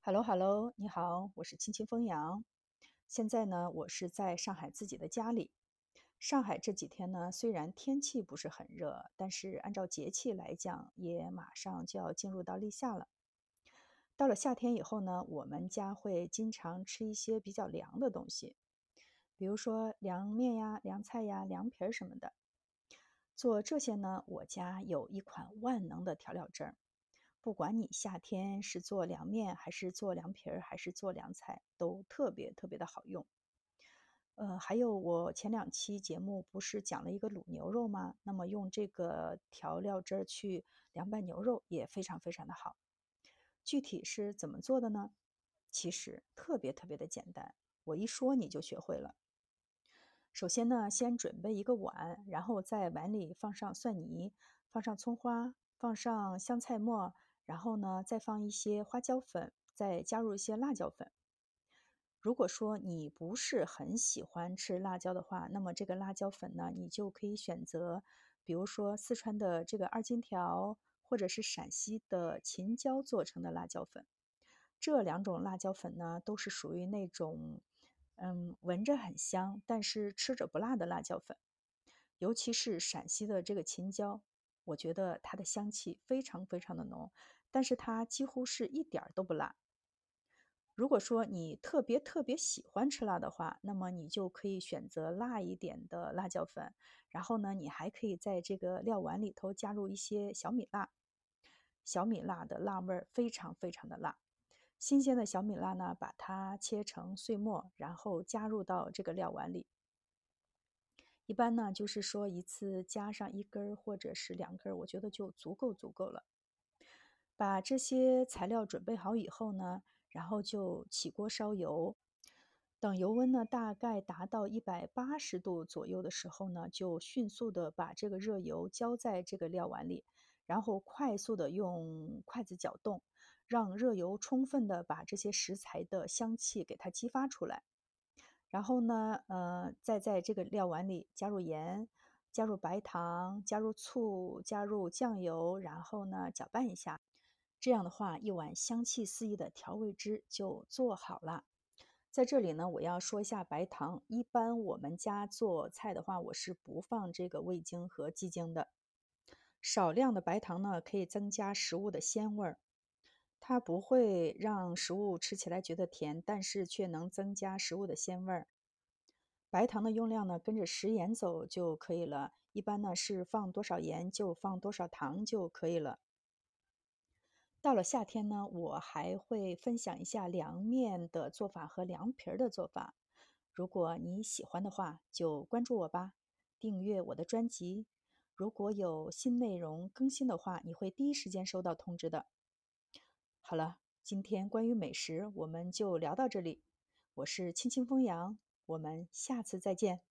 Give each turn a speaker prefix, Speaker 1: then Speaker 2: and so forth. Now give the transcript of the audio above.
Speaker 1: Hello，Hello，你好，我是青青风扬。现在呢，我是在上海自己的家里。上海这几天呢，虽然天气不是很热，但是按照节气来讲，也马上就要进入到立夏了。到了夏天以后呢，我们家会经常吃一些比较凉的东西，比如说凉面呀、凉菜呀、凉皮儿什么的。做这些呢，我家有一款万能的调料汁儿。不管你夏天是做凉面，还是做凉皮儿，还是做凉菜，都特别特别的好用。呃，还有我前两期节目不是讲了一个卤牛肉吗？那么用这个调料汁儿去凉拌牛肉也非常非常的好。具体是怎么做的呢？其实特别特别的简单，我一说你就学会了。首先呢，先准备一个碗，然后在碗里放上蒜泥，放上葱花，放上香菜末。然后呢，再放一些花椒粉，再加入一些辣椒粉。如果说你不是很喜欢吃辣椒的话，那么这个辣椒粉呢，你就可以选择，比如说四川的这个二荆条，或者是陕西的秦椒做成的辣椒粉。这两种辣椒粉呢，都是属于那种，嗯，闻着很香，但是吃着不辣的辣椒粉。尤其是陕西的这个秦椒，我觉得它的香气非常非常的浓。但是它几乎是一点儿都不辣。如果说你特别特别喜欢吃辣的话，那么你就可以选择辣一点的辣椒粉。然后呢，你还可以在这个料碗里头加入一些小米辣。小米辣的辣味儿非常非常的辣。新鲜的小米辣呢，把它切成碎末，然后加入到这个料碗里。一般呢，就是说一次加上一根儿或者是两根儿，我觉得就足够足够了。把这些材料准备好以后呢，然后就起锅烧油，等油温呢大概达到一百八十度左右的时候呢，就迅速的把这个热油浇在这个料碗里，然后快速的用筷子搅动，让热油充分的把这些食材的香气给它激发出来。然后呢，呃，再在这个料碗里加入盐，加入白糖，加入醋，加入酱油，然后呢搅拌一下。这样的话，一碗香气四溢的调味汁就做好了。在这里呢，我要说一下白糖。一般我们家做菜的话，我是不放这个味精和鸡精的。少量的白糖呢，可以增加食物的鲜味儿，它不会让食物吃起来觉得甜，但是却能增加食物的鲜味儿。白糖的用量呢，跟着食盐走就可以了。一般呢是放多少盐就放多少糖就可以了。到了夏天呢，我还会分享一下凉面的做法和凉皮儿的做法。如果你喜欢的话，就关注我吧，订阅我的专辑。如果有新内容更新的话，你会第一时间收到通知的。好了，今天关于美食我们就聊到这里。我是青青风扬，我们下次再见。